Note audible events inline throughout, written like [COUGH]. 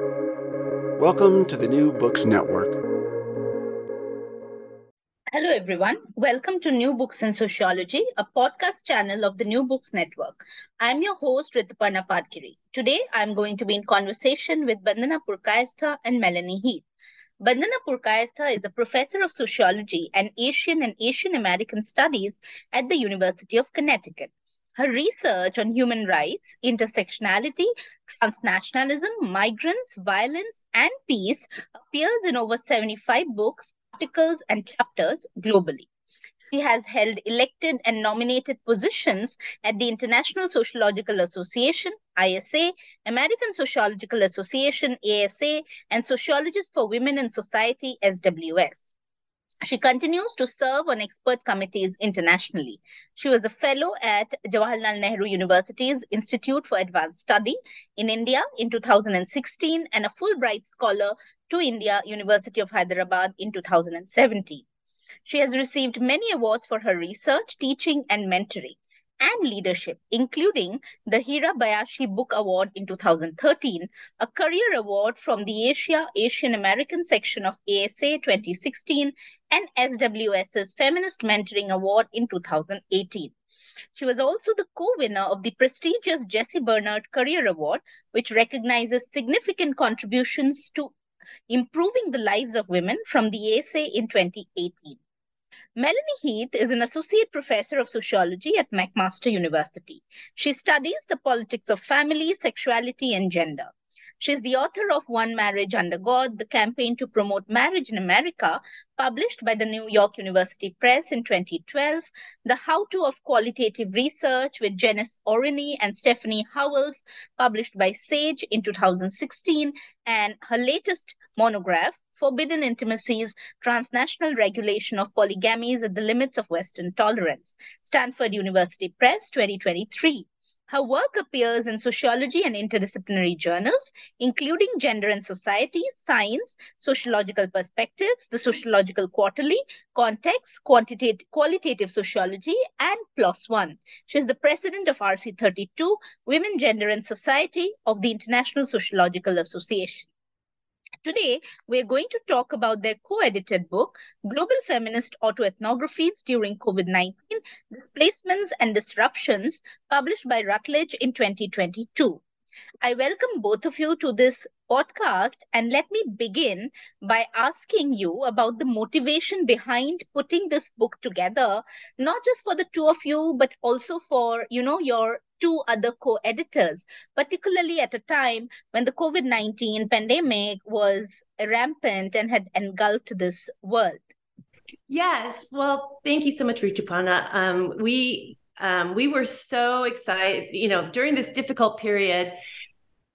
Welcome to the New Books Network. Hello, everyone. Welcome to New Books in Sociology, a podcast channel of the New Books Network. I'm your host, Rituparna Patgiri. Today, I'm going to be in conversation with Bandana Purkayastha and Melanie Heath. Bandana Purkayastha is a professor of sociology and Asian and Asian American studies at the University of Connecticut. Her research on human rights, intersectionality, transnationalism, migrants, violence, and peace appears in over 75 books, articles, and chapters globally. She has held elected and nominated positions at the International Sociological Association, ISA, American Sociological Association, ASA, and Sociologists for Women in Society, SWS. She continues to serve on expert committees internationally. She was a fellow at Jawaharlal Nehru University's Institute for Advanced Study in India in 2016 and a Fulbright scholar to India University of Hyderabad in 2017. She has received many awards for her research, teaching, and mentoring and leadership, including the Hirabayashi Book Award in 2013, a career award from the Asia Asian American section of ASA 2016, and SWS's Feminist Mentoring Award in 2018. She was also the co-winner of the prestigious Jessie Bernard Career Award, which recognizes significant contributions to improving the lives of women from the ASA in 2018. Melanie Heath is an associate professor of sociology at McMaster University. She studies the politics of family, sexuality, and gender. She's the author of One Marriage Under God, the campaign to promote marriage in America, published by the New York University Press in 2012, The How To of Qualitative Research with Janice Aurini and Stephanie Howells, published by Sage in 2016, and her latest monograph, Forbidden Intimacies, Transnational Regulation of Polygamies at the Limits of Western Tolerance, Stanford University Press, 2023. Her work appears in sociology and interdisciplinary journals, including Gender and Society, Science, Sociological Perspectives, the Sociological Quarterly, Context, Quantitative, Qualitative Sociology, and PLOS One. She is the president of RC32, Women, Gender and Society of the International Sociological Association. Today, we're going to talk about their co-edited book, Global Feminist Autoethnographies During COVID-19, Displacements and Disruptions, published by Routledge in 2022. I welcome both of you to this podcast and let me begin by asking you about the motivation behind putting this book together not just for the two of you but also for you know your two other co-editors particularly at a time when the covid-19 pandemic was rampant and had engulfed this world yes well thank you so much Rituparna. Um, we um, we were so excited you know during this difficult period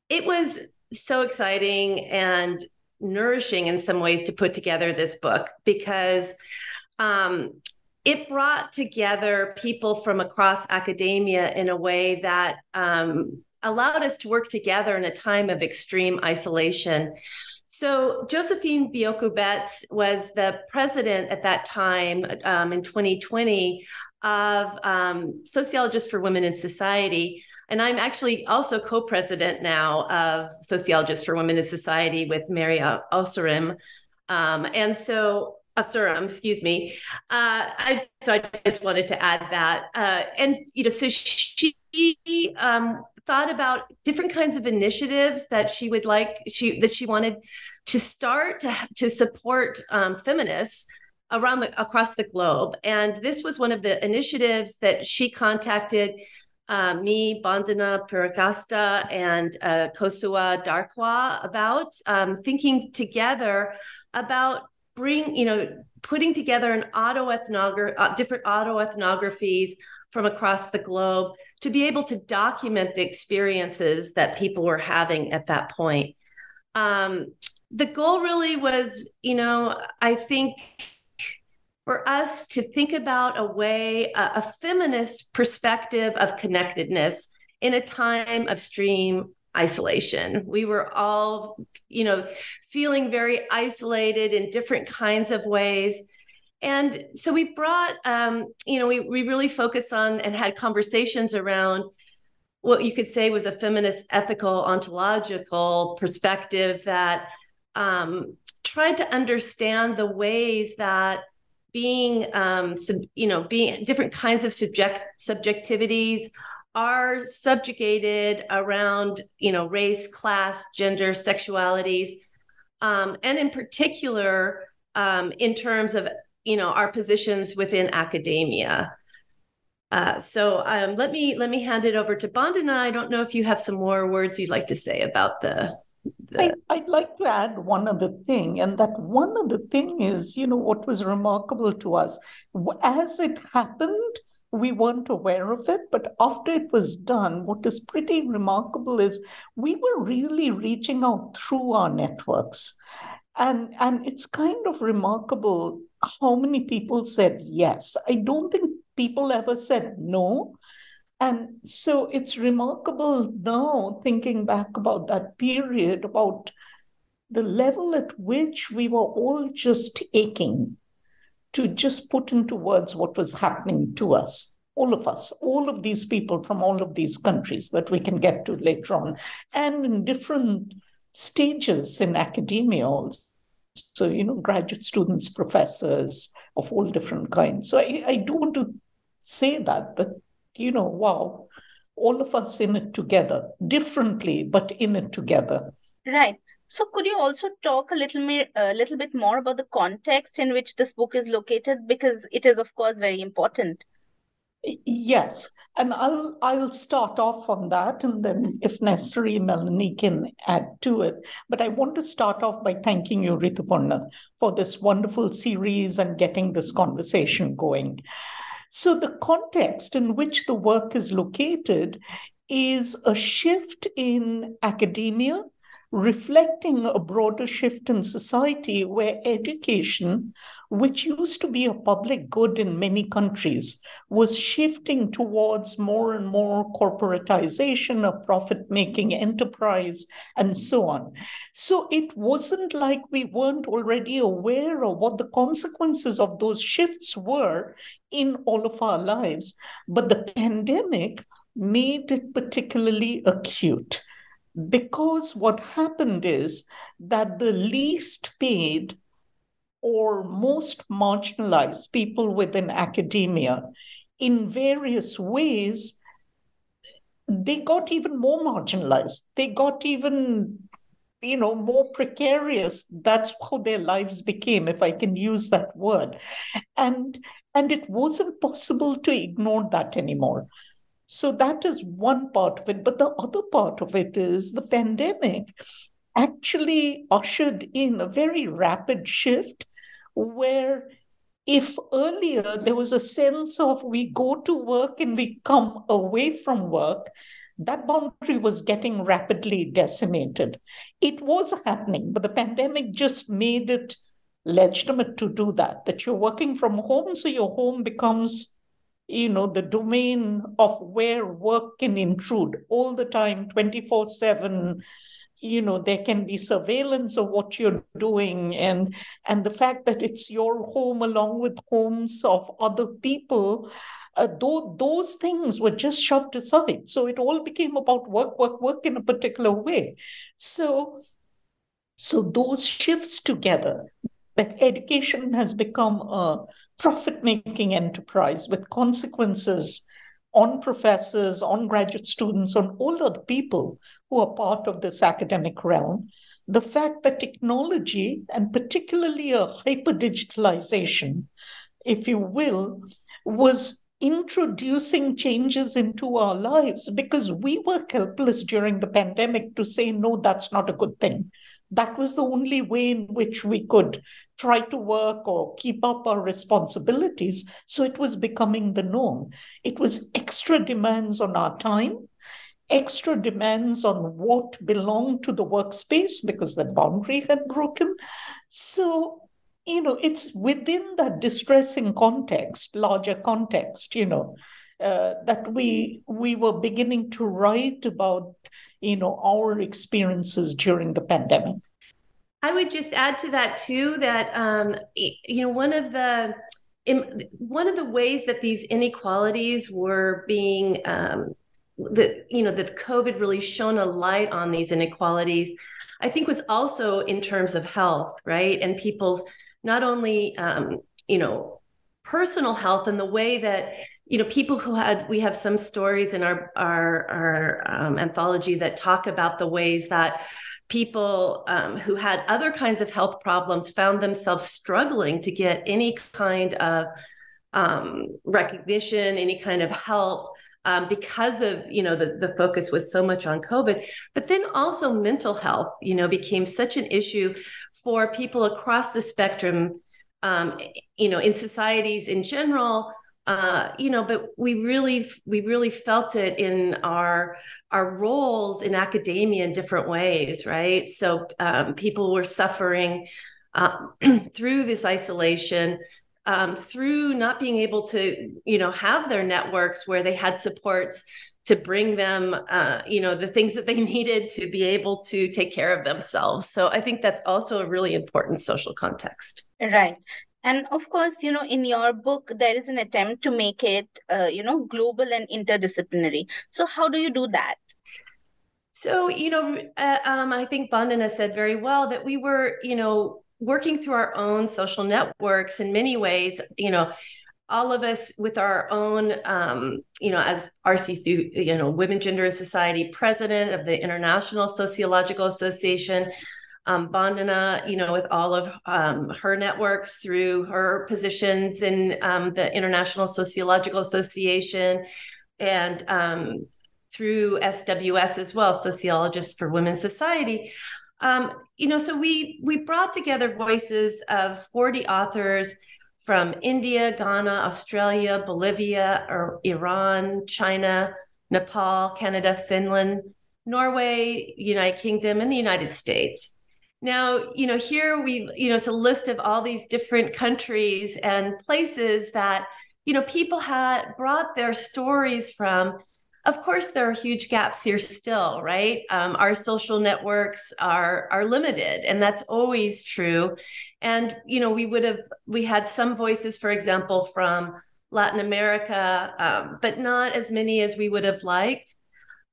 it was so exciting and nourishing in some ways to put together this book because um, it brought together people from across academia in a way that um, allowed us to work together in a time of extreme isolation. So, Josephine Beoku-Betts was the president at that time um, in 2020 of um, Sociologists for Women in Society. And I'm actually also co president now of Sociologists for Women in Society with Mary Osurim. Um, and so, Osirim, excuse me. Uh, I, so I just wanted to add that. Uh, and, you know, so she um, thought about different kinds of initiatives that she would like, she that she wanted to start to, to support um, feminists around the, across the globe. And this was one of the initiatives that she contacted uh, me, Bandana Purkayastha, and uh, Kosua Darkwah about um, thinking together about bring, you know, putting together an autoethnography, uh, different autoethnographies from across the globe to be able to document the experiences that people were having at that point. Um, the goal really was, you know, I think for us to think about a way, a, a feminist perspective of connectedness in a time of extreme isolation. We were all, you know, feeling very isolated in different kinds of ways. And so we brought, um, you know, we, we really focused on and had conversations around what you could say was a feminist ethical ontological perspective that um, tried to understand the ways that being um, sub, you know being different kinds of subject subjectivities are subjugated around you know race class gender sexualities um, and in particular um, in terms of you know our positions within academia uh, so um, let me let me hand it over to Bandana. I don't know if you have some more words you'd like to say about the. I, would like to add one other thing, and that one other thing is, you know, what was remarkable to us as it happened. We weren't aware of it, but after it was done, what is pretty remarkable is we were really reaching out through our networks. And, and it's kind of remarkable how many people said yes. I don't think people ever said no. And so it's remarkable now, thinking back about that period, about the level at which we were all just aching to just put into words what was happening to us, all of us, all of these people from all of these countries that we can get to later on, and in different stages in academia also. So, you know, graduate students, professors of all different kinds. So I, I do want to say that, but you know, wow, all of us in it together, differently, but in it together. Right. So, could you also talk a little more, a little bit more about the context in which this book is located, because it is, of course, very important. Yes, and I'll I'll start off on that, and then, if necessary, Melanie can add to it. But I want to start off by thanking you, Rituparna, for this wonderful series and getting this conversation going. So, the context in which the work is located is a shift in academia, reflecting a broader shift in society where education, which used to be a public good in many countries, was shifting towards more and more corporatization of profit making enterprise and so on. So it wasn't like we weren't already aware of what the consequences of those shifts were in all of our lives. But the pandemic made it particularly acute because what happened is that the least paid or most marginalized people within academia in various ways they got even more marginalized. They got even you know more precarious. That's how their lives became if i can use that word. And and it wasn't possible to ignore that anymore so that is one part of it. But the other part of it is the pandemic actually ushered in a very rapid shift where if earlier there was a sense of we go to work and we come away from work, that boundary was getting rapidly decimated. It was happening, but the pandemic just made it legitimate to do that, that you're working from home, so your home becomes you know the domain of where work can intrude all the time 24 7 you know there can be surveillance of what you're doing and and the fact that it's your home along with homes of other people uh, though those things were just shoved aside. So it all became about work work work in a particular way. So so those shifts together that education has become a profit making enterprise with consequences on professors, on graduate students, on all other people who are part of this academic realm. The fact that technology, and particularly a hyper digitalization, if you will, was introducing changes into our lives because we were helpless during the pandemic to say, no, that's not a good thing that was the only way in which we could try to work or keep up our responsibilities. So it was becoming the norm. It was extra demands on our time, extra demands on what belonged to the workspace because the boundary had broken. So, you know, it's within that distressing context, larger context, you know, uh, that we we were beginning to write about you know our experiences during the pandemic i would just add to that too that um, you know one of the in, one of the ways that these inequalities were being um, that you know that COVID really shone a light on these inequalities. I think was also in terms of health, right, and people's not only um, you know personal health and the way that you know people who had we have some stories in our our our um, anthology that talk about the ways that people um, who had other kinds of health problems found themselves struggling to get any kind of um, recognition, any kind of help. Um, because of you know the, the focus was so much on covid but then also mental health you know became such an issue for people across the spectrum um, you know in societies in general uh, you know, but we really we really felt it in our our roles in academia in different ways, right? So um, people were suffering uh, [CLEARS THROAT] through this isolation, um, through not being able to, you know, have their networks where they had supports to bring them, uh, you know, the things that they [LAUGHS] needed to be able to take care of themselves. So I think that's also a really important social context. Right and of course you know in your book there is an attempt to make it uh, you know global and interdisciplinary. So how do you do that? So you know uh, um, i think bandana said very well that we were you know working through our own social networks in many ways you know all of us with our own um, you know as rc through you know women gender and society president of the international sociological association um, Bandana, you know, with all of um, her networks through her positions in um, the International Sociological Association and um, through SWS as well, Sociologists for Women's Society. Um, you know, so we we brought together voices of 40 authors from India, Ghana, Australia, Bolivia, or Iran, China, Nepal, Canada, Finland, Norway, United Kingdom, and the United States. Now, you know, here we, you know, it's a list of all these different countries and places that, you know, people had brought their stories from. Of course, there are huge gaps here still, right? Um, our social networks are are limited, and that's always true. And you know, we would have we had some voices, for example, from Latin America, um, but not as many as we would have liked.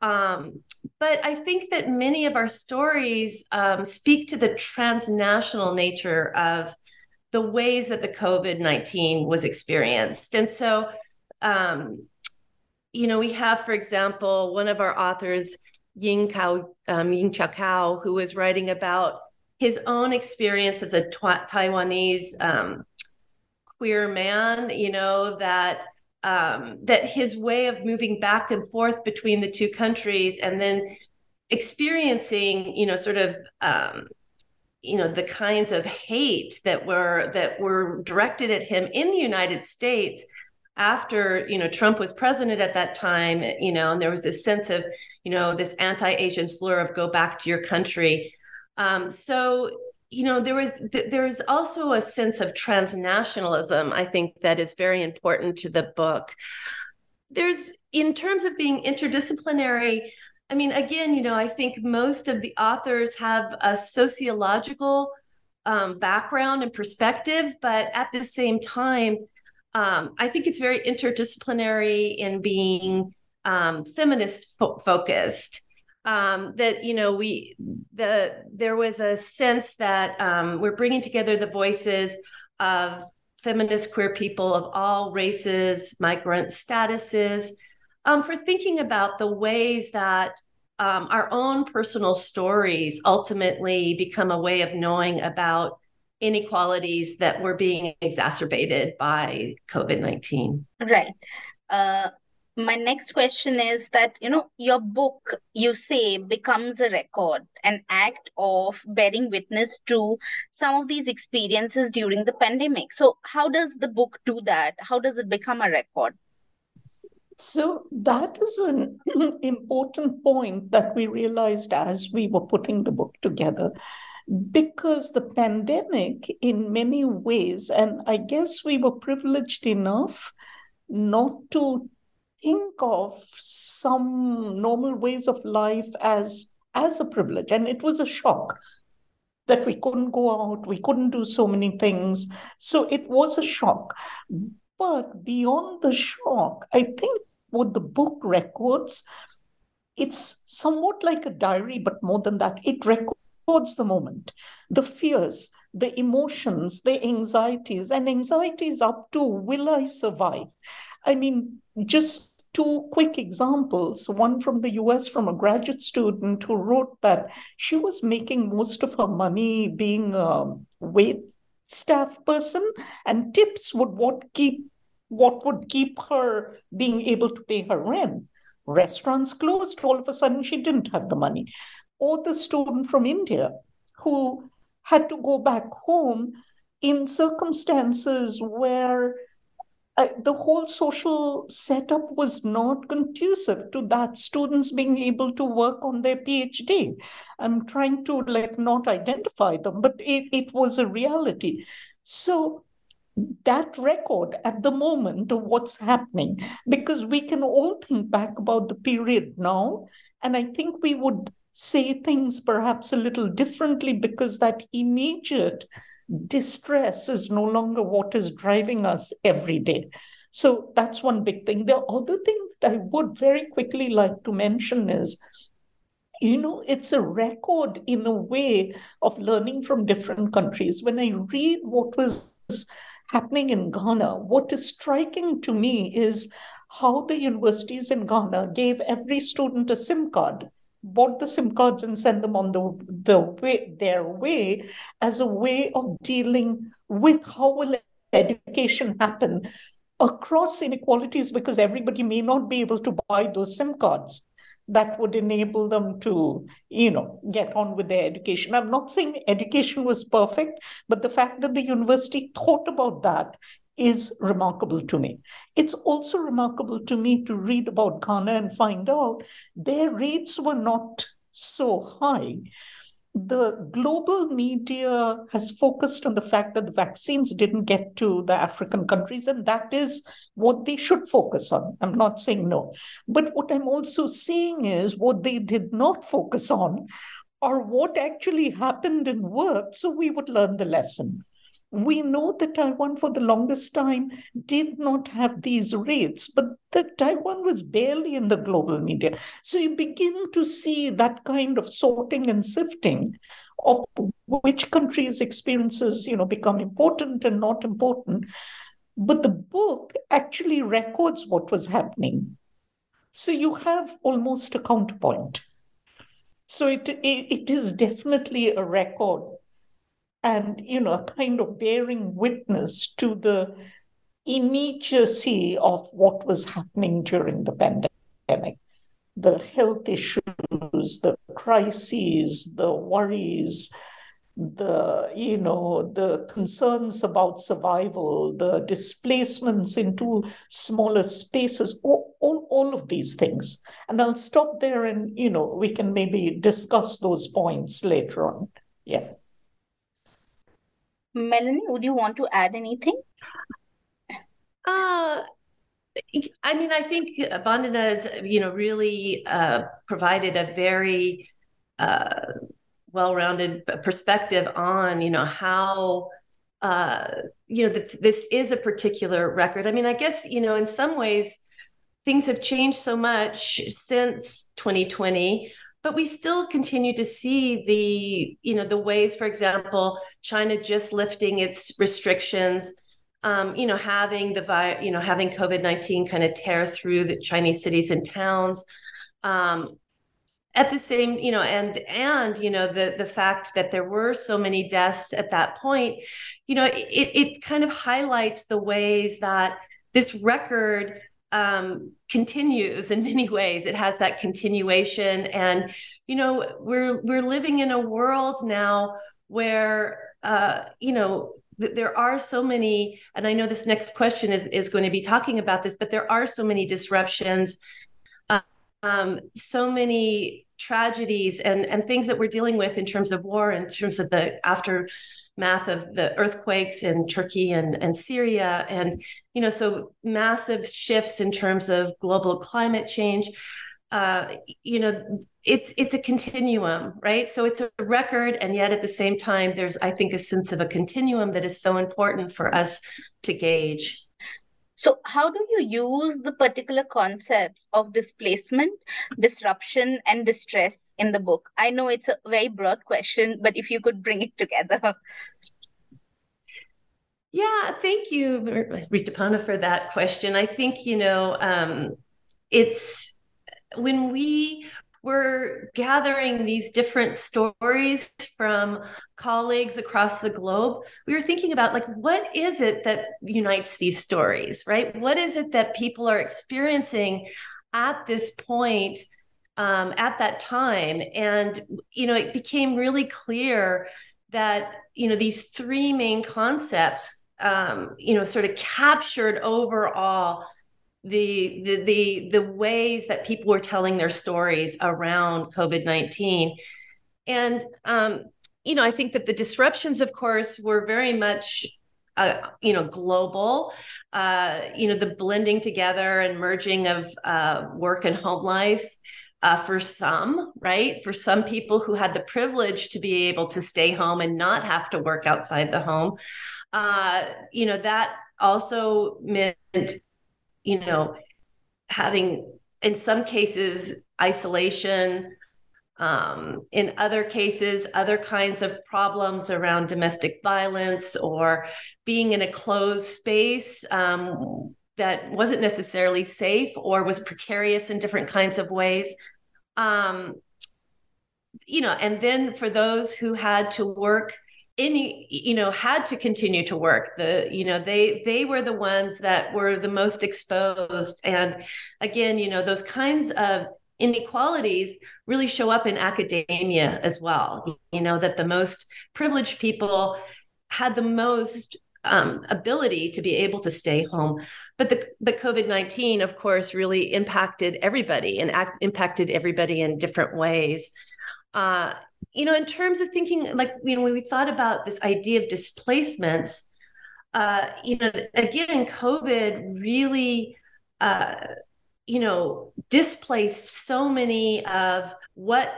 Um, but I think that many of our stories um, speak to the transnational nature of the ways that the COVID 19 was experienced. And so, um, you know, we have, for example, one of our authors, Ying, Kao, um, Ying Chao Kao, who was writing about his own experience as a Taiwanese um, queer man, you know, that um, that his way of moving back and forth between the two countries and then experiencing, you know, sort of, um, you know, the kinds of hate that were that were directed at him in the United States after you know Trump was president at that time, you know, and there was this sense of, you know, this anti-Asian slur of "go back to your country." Um, so you know there was there's also a sense of transnationalism i think that is very important to the book. There's in terms of being interdisciplinary i mean again you know i think most of the authors have a sociological um, background and perspective but at the same time um, i think it's very interdisciplinary in being um, feminist fo- focused um, that you know we the there was a sense that um, we're bringing together the voices of feminist queer people of all races migrant statuses um, for thinking about the ways that um, our own personal stories ultimately become a way of knowing about inequalities that were being exacerbated by covid-19 right. Uh, my next question is that you know your book you say becomes a record an act of bearing witness to some of these experiences during the pandemic. So how does the book do that? How does it become a record? So that is an [CLEARS THROAT] important point that we realized as we were putting the book together because the pandemic in many ways and i guess we were privileged enough not to think of some normal ways of life as as a privilege. And it was a shock that we couldn't go out we couldn't do so many things. So it was a shock. But beyond the shock i think what the book records it's somewhat like a diary, but more than that, it records the moment, the fears, the emotions, the anxieties, and anxieties up to will I survive? I mean, just two quick examples one from the US from a graduate student who wrote that she was making most of her money being a wait staff person and tips would what keep what would keep her being able to pay her rent. Restaurants closed all of a sudden she didn't have the money. Or the student from india who had to go back home in circumstances where uh, the whole social setup was not conducive to that students being able to work on their phd i'm trying to like not identify them but it, it was a reality. So that record at the moment of what's happening because we can all think back about the period now and i think we would say things perhaps a little differently because that immediate distress is no longer what is driving us every day. So that's one big thing. The other thing that i would very quickly like to mention is you know, it's a record in a way of learning from different countries. When I read what was happening in Ghana, what is striking to me is how the universities in Ghana gave every student a SIM card bought the SIM cards and sent them on the, the way their way as a way of dealing with how will education happen across inequalities because everybody may not be able to buy those SIM cards that would enable them to, you know, get on with their education. I'm not saying education was perfect, but the fact that the university thought about that is remarkable to me. It's also remarkable to me to read about Ghana and find out their rates were not so high the global media has focused on the fact that the vaccines didn't get to the African countries, and that is what they should focus on. I'm not saying no. But what I'm also saying is what they did not focus on or what actually happened and worked, so we would learn the lesson. We know that Taiwan, for the longest time, did not have these rates, but that Taiwan was barely in the global media. So you begin to see that kind of sorting and sifting of which countries' experiences, you know, become important and not important. But the book actually records what was happening. So you have almost a counterpoint. So it, it, it is definitely a record and you know kind of bearing witness to the immediacy of what was happening during the pandemic. The health issues the crises the worries the you know the concerns about survival the displacements into smaller spaces all, all, all of these things. And i'll stop there and you know we can maybe discuss those points later on. Yeah Melanie, would you want to add anything? Uh, I mean, I think Bandana has, you know, really uh, provided a very uh, well-rounded perspective on, you know, how, uh, you know, that this is a particular record. I mean, I guess, you know, in some ways, things have changed so much since 2020 but we still continue to see the you know the ways for example china just lifting its restrictions um, you know having the vi- you know having covid-19 kind of tear through the chinese cities and towns. Um, at the same you know and and you know the the fact that there were so many deaths at that point you know it it kind of highlights the ways that this record um, continues in [LAUGHS] many ways. It has that continuation, and you know we're we're living in a world now where uh, you know th- there are so many, and I know this next question is is going to be talking about this, but there are so many disruptions, um, so many tragedies, and and things that we're dealing with in terms of war, in terms of the after math of the earthquakes in Turkey and, and Syria. And, you know, so massive shifts in terms of global climate change. Uh, you know, it's it's a continuum, right? So it's a record, and yet at the same time, there's I think a sense of a continuum that is so important for us to gauge. So, how do you use the particular concepts of displacement, disruption, and distress in the book? I know it's a very broad question, but if you could bring it together. [LAUGHS] Yeah, thank you, Rituparna, for that question. I think, you know, um, it's when we we're gathering these different stories from colleagues across the globe. We were thinking about like what is it that unites these stories right? What is it that people are experiencing at this point um, at that time? And you know it became really clear that you know these three main concepts um, you know sort of captured overall the, the the the ways that people were telling their stories around COVID nineteen, and um, you know I think that the disruptions, of course, were very much uh, you know global. Uh, you know the blending together and merging of uh, work and home life uh, for some right? For some people who had the privilege to be able to stay home and not have to work outside the home. Uh, you know that also meant you know, having in some cases isolation, um, in other cases, other kinds of problems around domestic violence or being in a closed space um, that wasn't necessarily safe or was precarious in different kinds of ways. Um, you know, and then for those who had to work any you know had to continue to work. The you know they they were the ones that were the most exposed. And again you know those kinds of inequalities really show up in academia as well you know that the most privileged people had the most um, ability to be able to stay home. But the but covid-19 of course really impacted everybody and act, impacted everybody in different ways uh, you know, in terms of thinking, like, you know, when we thought about this idea of displacements, uh, you know, again, COVID really, uh, you know, displaced so many of what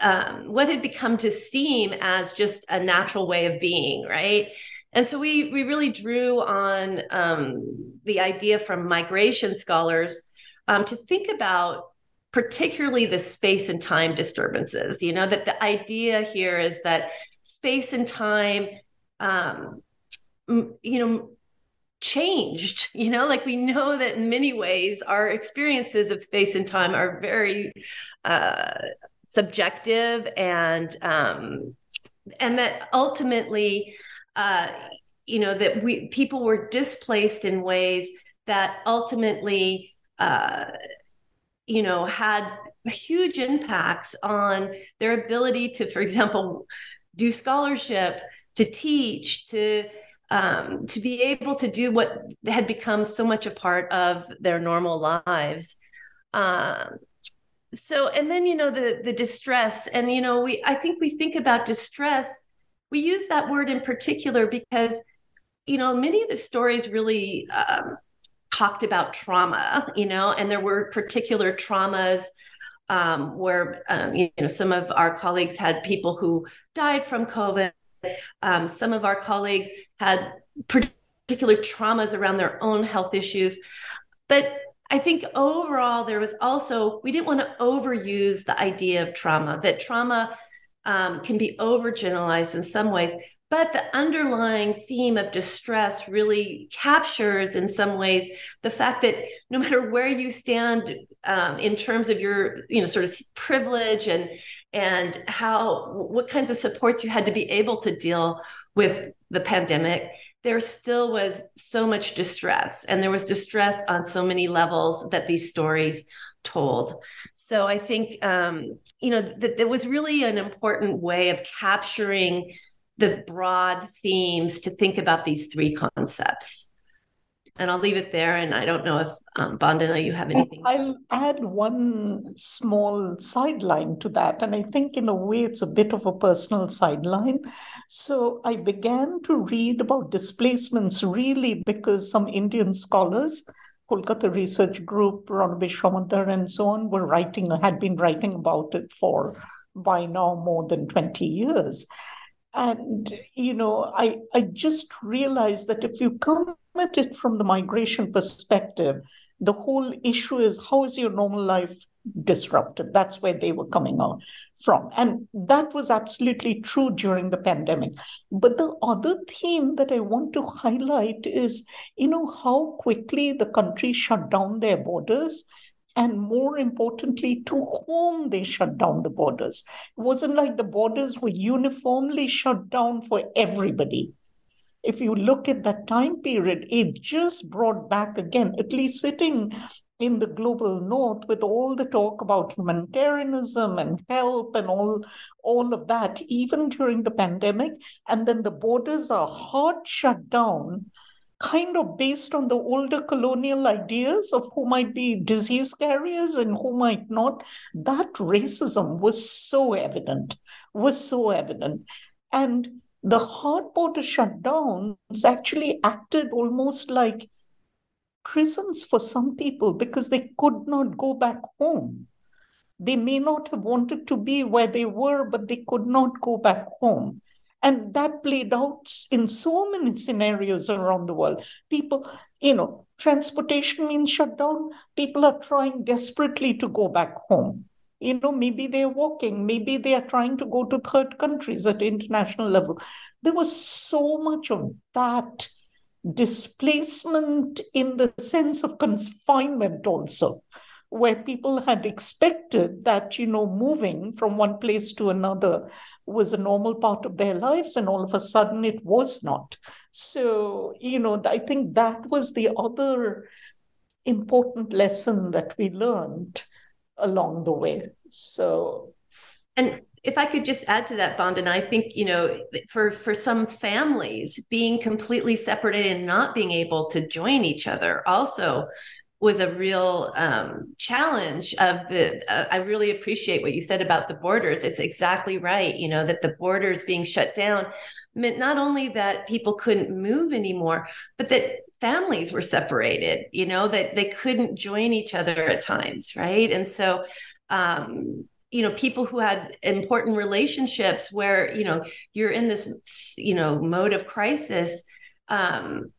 um, what had become to seem as just a natural way of being, right? And so we we really drew on um, the idea from migration scholars um, to think about particularly the space and time disturbances. You know, that the idea here is that space and time, um, you know, changed [LAUGHS] you know like we know that in many ways our experiences of space and time are very uh, subjective and um, and that ultimately uh, you know that we people were displaced in ways that ultimately uh, you know, had huge impacts on their ability to, for example, do scholarship, to teach, to um, to be able to do what had become so much a part of their normal lives. Um, so, and then you know the the distress, and you know we I think we think about distress. We use that word in particular because you know many of the stories really um, talked about trauma, you know, and there were particular traumas um, where, um, you know, some of our colleagues had people who died from COVID. Um, some of our colleagues had particular traumas around their own health issues. But I think overall, there was also, we didn't want to overuse the idea of trauma, that trauma um, can be overgeneralized in some ways. But the underlying theme of distress really captures, in some ways, the fact that no matter where you stand um, in terms of your, you know, sort of privilege and and how what kinds of supports you had to be able to deal with the pandemic, there still was so much distress, and there was distress on so many levels that these stories told. So I think, um, you know, that there was really an important way of capturing the broad themes to think about these three concepts. And I'll leave it there. And I don't know if um, Bandana, you have anything. I'll add one small sideline to that. And I think, in a way, it's a bit of a personal sideline. So I began to read about displacements really because some Indian scholars Kolkata Research Group, Ranabir Samaddar, and so on were writing, had been writing about it for by now more than 20 years. And, you know, I, I just realized that if you come at it from the migration perspective, the whole issue is how is your normal life disrupted? That's where they were coming out from. And that was absolutely true during the pandemic. But the other theme that I want to highlight is, you know, how quickly the country shut down their borders and more importantly, to whom they shut down the borders. It wasn't like the borders were uniformly shut down for everybody. If you look at that time period, it just brought back again, at least sitting in the global north with all the talk about humanitarianism and help and all all of that even during the pandemic and then the borders are hard shut down kind of based on the older colonial ideas of who might be disease carriers and who might not. That racism was so evident, was so evident. And the hard border shutdowns actually acted almost like prisons for some people because they could not go back home. They may not have wanted to be where they were, but they could not go back home. And that played out in so many scenarios around the world. People, you know, transportation means shut down. People are trying desperately to go back home. You know, maybe they're walking, maybe they are trying to go to third countries at international level. There was so much of that displacement in the sense of confinement also where people had expected that, you know, moving from one place to another was a normal part of their lives, and all of a sudden it was not. So, you know, I think that was the other important lesson that we learned along the way. So, and if I could just add to that, Bandana, I think you know, for for some families, being completely separated and not being able to join each other also was a real um, challenge of the uh, i really appreciate what you said about the borders. It's exactly right you know that the borders being shut down meant not only that people couldn't move anymore but that families were separated you know that they couldn't join each other at times right? And so um, you know people who had important relationships where you know you're in this you know mode of crisis um,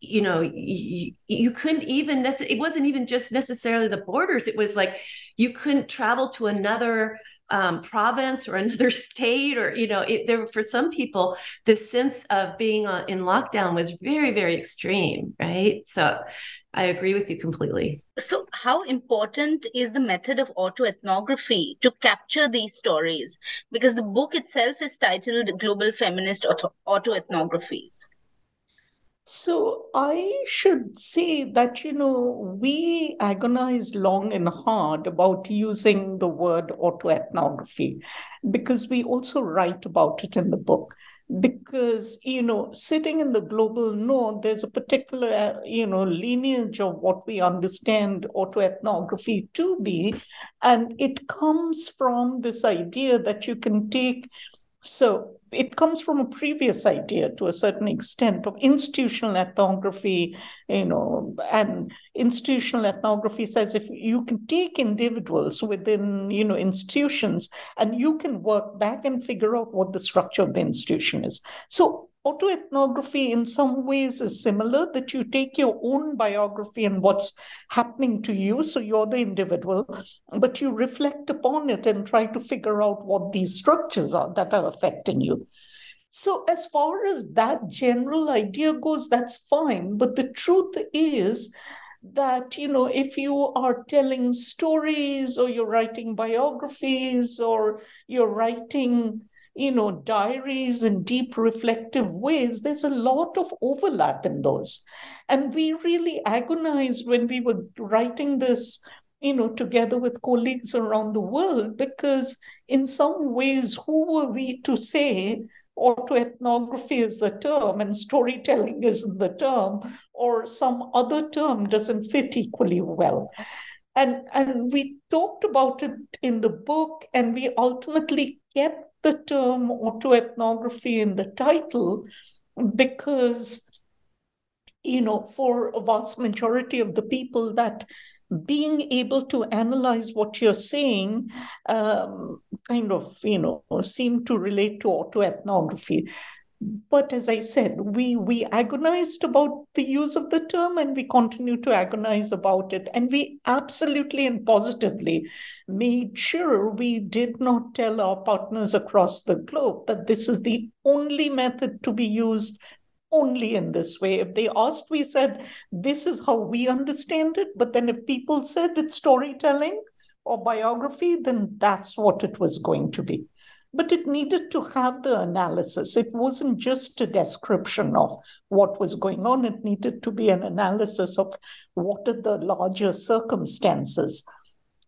you know you, you couldn't even necess- it wasn't even just necessarily the borders it was like you couldn't travel to another um, province or [LAUGHS] another state or you know it, there for some people the sense of being on, in lockdown was very very extreme right? So i agree with you completely. So how important is the method of autoethnography to capture these stories? Because the book itself is titled global feminist auto- autoethnographies so I should say that, you know, we agonized long and hard about using the word autoethnography because we also write about it in the book. Because, you know, sitting in the global north, there's a particular, you know, lineage of what we understand autoethnography to be. And it comes from this idea that you can take so it comes from a previous idea to a certain extent of institutional ethnography, you know, and institutional ethnography says if you can take individuals within, you know, institutions and you can work back and figure out what the structure of the institution is. So autoethnography in some ways is similar that you take your own biography and what's happening to you so you're the individual but you reflect upon it and try to figure out what these structures are that are affecting you. So as far as that general idea goes that's fine but the truth is that you know if you are telling stories or you're writing biographies or you're writing you know, diaries and deep reflective ways, there's a lot of overlap in those. And we really agonized when we were writing this, you know, together with colleagues around the world, because in some ways, who were we to say autoethnography is the term and storytelling isn't the term, or some other term doesn't fit equally well. And, and we talked about it in the book, and we ultimately kept the term autoethnography in the title because, you know, for a vast majority of the people, that being able to analyze what you're saying um, kind of, you know, seem to relate to autoethnography. But as I said, we we agonized about the use of the term and we continue to agonize about it. And we absolutely and positively made sure we did not tell our partners across the globe that this is the only method to be used only in this way. If they asked, we said, this is how we understand it. But then if people said it's storytelling or biography, then that's what it was going to be but it needed to have the analysis. It wasn't just a description of what was going on, it needed to be an analysis of what are the larger circumstances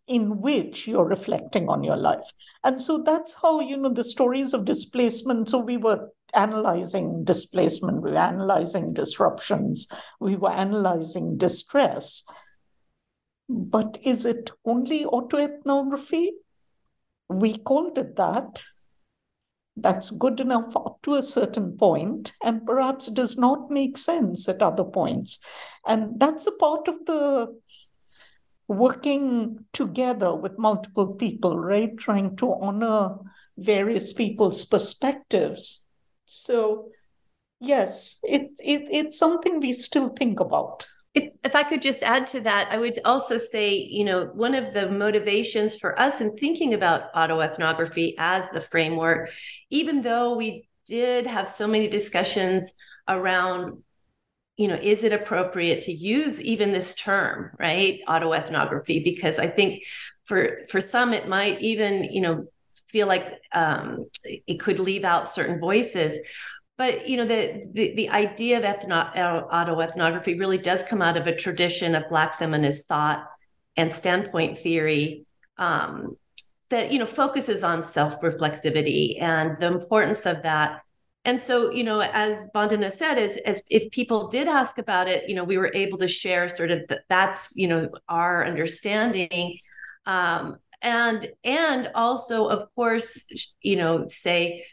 in which you're reflecting on your life. And so that's how, you know, the stories of displacement. So we were analyzing displacement, we were analyzing disruptions, we were analyzing distress. But is it only autoethnography? We called it that that's good enough to a certain point and perhaps does not make sense at other points. And that's a part of the working together with multiple people, right? Trying to honor various people's perspectives. So, yes, it, it, it's something we still think about. If, if I could just add to that, I would also say, you know, one of the motivations for us in thinking about autoethnography as the framework, even though we did have so many discussions around, you know, is it appropriate to use even this term, right, autoethnography? Because I think for for some it might even, you know, feel like um, it could leave out certain voices but you know the the, the idea of ethno, autoethnography really does come out of a tradition of black feminist thought and standpoint theory um, that you know focuses on self-reflexivity and the importance of that. And so you know as Bandana said is as if people did ask about it you know we were able to share sort of the, that's you know our understanding. Um, and and also of course you know say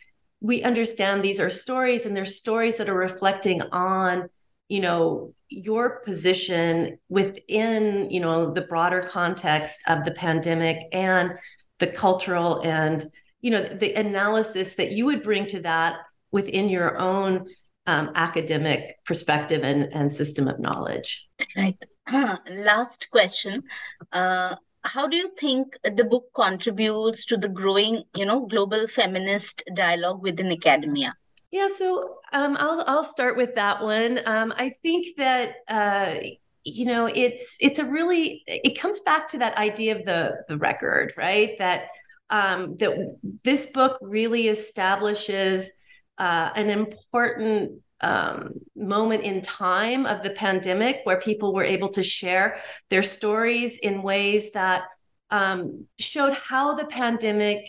we understand these are stories and they're stories that are reflecting on you know your position within you know the broader context of the pandemic and the cultural and you know the analysis that you would bring to that within your own um, academic perspective and, and system of knowledge. Right. [CLEARS THROAT] Last question. Uh, how do you think the book contributes to the growing you know global feminist dialogue within academia? Yeah so um, I'll, I'll start with that one. Um, i think that uh, you know it's it's a really it comes back to that idea of the the record right? That um, that this book really establishes uh, an important um, moment in time of the pandemic where people were able to share their stories in ways that um, showed how the pandemic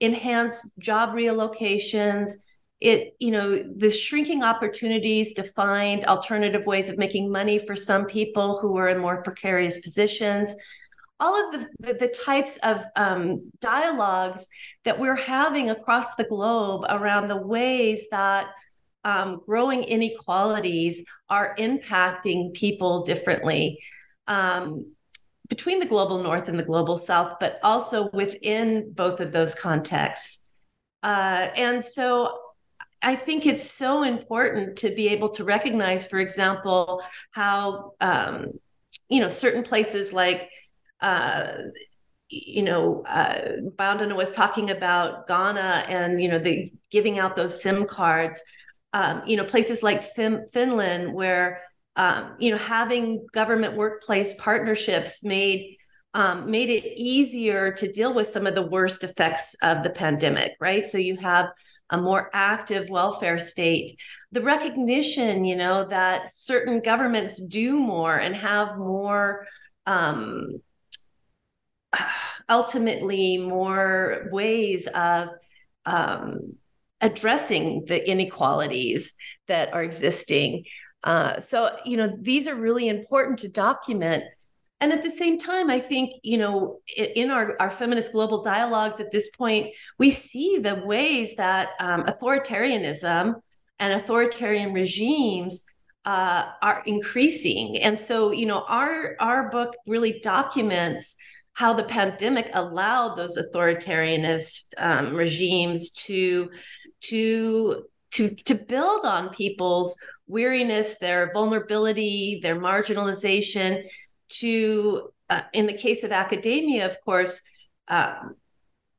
enhanced job relocations. It you know the shrinking opportunities to find alternative ways of making money for some people who were in more precarious positions. All of the, the, the types of um, dialogues that we're having across the globe around the ways that um, growing inequalities are impacting people differently um, between the global north and the global south, but also within both of those contexts. Uh, and so I think it's so important to be able to recognize, for example, how um, you know certain places like uh, you know uh, Bandana was talking about Ghana and you know the giving out those SIM cards um, you know, places like fin- Finland, where um, you know having government workplace partnerships made um, made it easier to deal with some of the worst effects of the pandemic, right? So you have a more active welfare state. The recognition, you know, that certain governments do more and have more. Um, ultimately, more ways of um, addressing the inequalities that are existing. Uh, so, you know, these are really important to document. And at the same time, I think, you know, in our, our feminist global dialogues at this point, we see the ways that um, authoritarianism and authoritarian regimes uh, are increasing. And so, you know, our our book really documents how the pandemic allowed those authoritarianist um, regimes to to to to build on people's weariness, their vulnerability, their marginalization. To uh, in the case of academia, of course, um,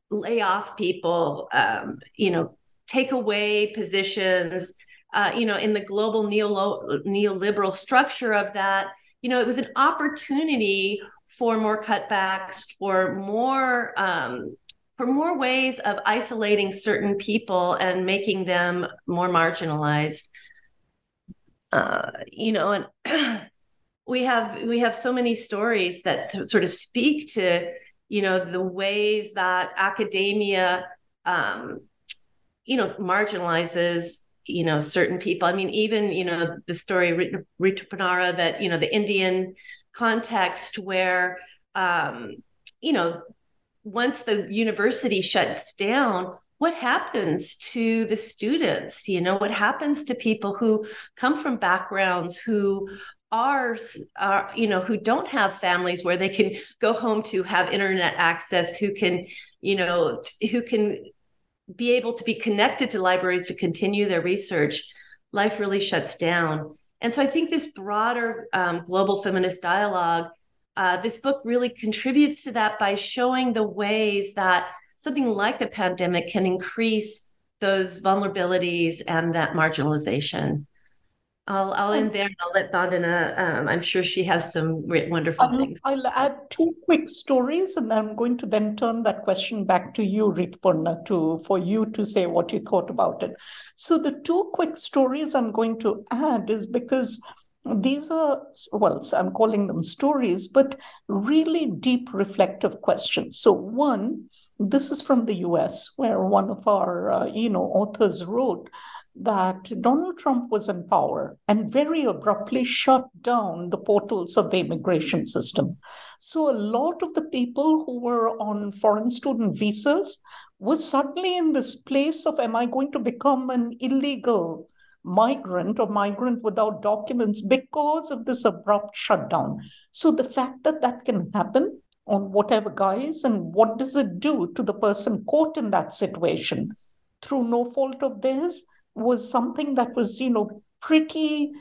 lay off people, um, you know, take away positions. Uh, you know, in the global neo- neoliberal structure of that, you know, it was an opportunity for more cutbacks, for more um, for more ways of isolating certain people and making them more marginalized. Uh, you know, and [CLEARS THROAT] we have we have so many stories that sort of speak to you know the ways that academia um, you know marginalizes you know certain people i mean even you know the story Rituparna that you know the indian context where um, you know once the university shuts down what happens to the students? You know what happens to people who come from backgrounds who are, are you know who don't have families where they can go home to have internet access who can you know who can be able to be connected to libraries to continue their research life really shuts down. And so i think this broader um, global feminist dialogue uh, this book really contributes to that by showing the ways that something like the pandemic can increase those vulnerabilities and that marginalization. I'll I'll end there and I'll let Bandana. Um, I'm sure she has some wonderful I'll, things. I'll add two quick stories, and I'm going to then turn that question back to you, Rituparna, to for you to say what you thought about it. So the two quick stories I'm going to add is because these are, well, I'm calling them stories, but really deep reflective questions. So, one, this is from the US, where one of our, uh, you know, authors wrote that Donald Trump was in power and very abruptly shut down the portals of the immigration system. So, a lot of the people who were on foreign student visas were suddenly in this place of, am I going to become an illegal? Migrant or migrant without documents because of this abrupt shutdown. So the fact that that can happen on whatever guise and what does it do to the person caught in that situation through no fault of theirs was something that was, you know, pretty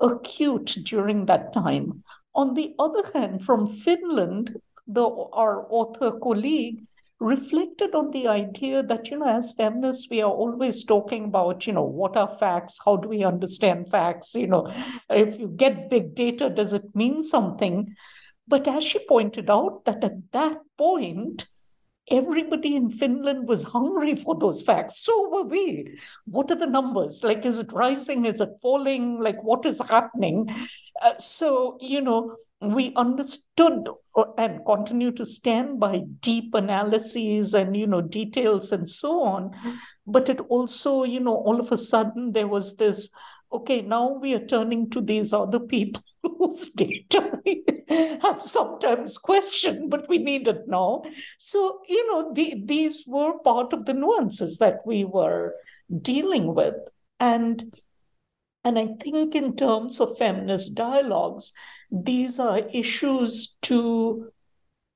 acute during that time. On the other hand, from Finland, the our author colleague reflected on the idea that, you know, as feminists, we are always talking about, you know, what are facts? How do we understand facts? You know, if you get big data, does it mean something? But as she pointed out, that at that point, everybody in Finland was hungry for those facts. So were we. What are the numbers? Like, is it rising? Is it falling? Like, what is happening? Uh, so, you know, we understood uh, and continue to stand by deep analyses and you know details and so on. But it also you know all of a sudden there was this okay now we are turning to these other people [LAUGHS] whose data we [LAUGHS] have sometimes questioned but we need it now. So you know the, these were part of the nuances that we were dealing with. And and I think, in terms of feminist dialogues, these are issues to,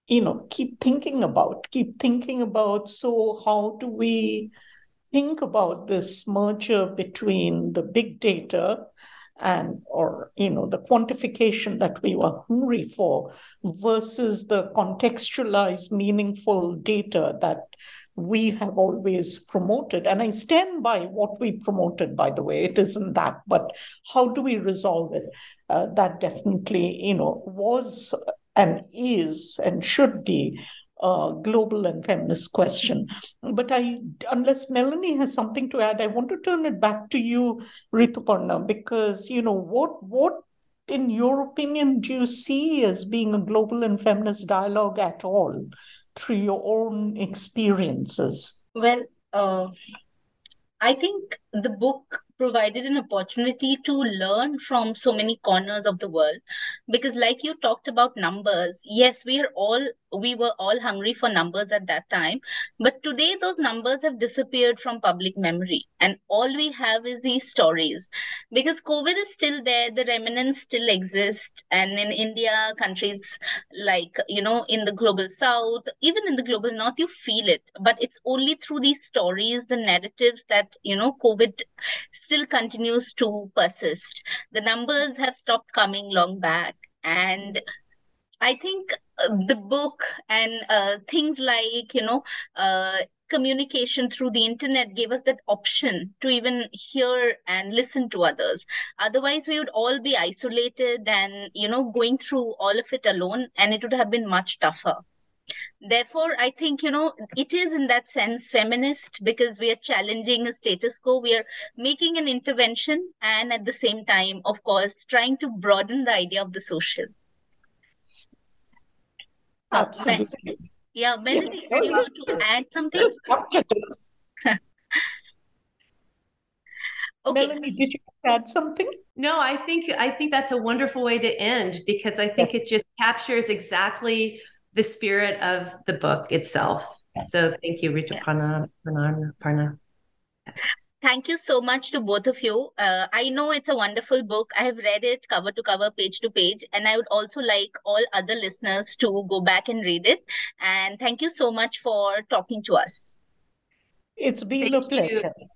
you know, keep thinking about, keep thinking about. So, how do we think about this merger between the big data and or you know the quantification that we were hungry for versus the contextualized meaningful data that we have always promoted. And I stand by what we promoted, by the way. It isn't that, but how do we resolve it? Uh, that definitely, you know, was and is and should be a global and feminist question. But I, unless Melanie has something to add, I want to turn it back to you, Rituparna, because you know what what in your opinion, do you see as being a global and feminist dialogue at all through your own experiences? Well, uh, I think the book provided an opportunity to learn from so many corners of the world because like you talked about numbers yes we are all we were all hungry for numbers at that time. But today, those numbers have disappeared from public memory. And all we have is these stories. Because COVID is still there, the remnants still exist. And in India, countries like, you know, in the global south, even in the global north, you feel it. But it's only through these stories, the narratives that, you know, COVID still continues to persist. The numbers have stopped coming long back. And I think the book and uh, things like, you know, uh, communication through the internet gave us that option to even hear and listen to others. Otherwise we would all be isolated and you know going through all of it alone and it would have been much tougher. Therefore i think you know it is in that sense feminist because we are challenging a status quo. We are making an intervention and at the same time of course trying to broaden the idea of the social Absolutely. yeah, Melody, yeah. do you want to add something? [LAUGHS] okay. Melanie, did you add something? No, I think I think that's a wonderful way to end because I think yes. it just captures exactly the spirit of the book itself. Yes. So thank you, Rituparna. Parna, Parna. Thank you so much to both of you. Uh, I know it's a wonderful book. I have read it cover to cover, page to page, and I would also like all other listeners to go back and read it. And thank you so much for talking to us. It's been thank a pleasure. You.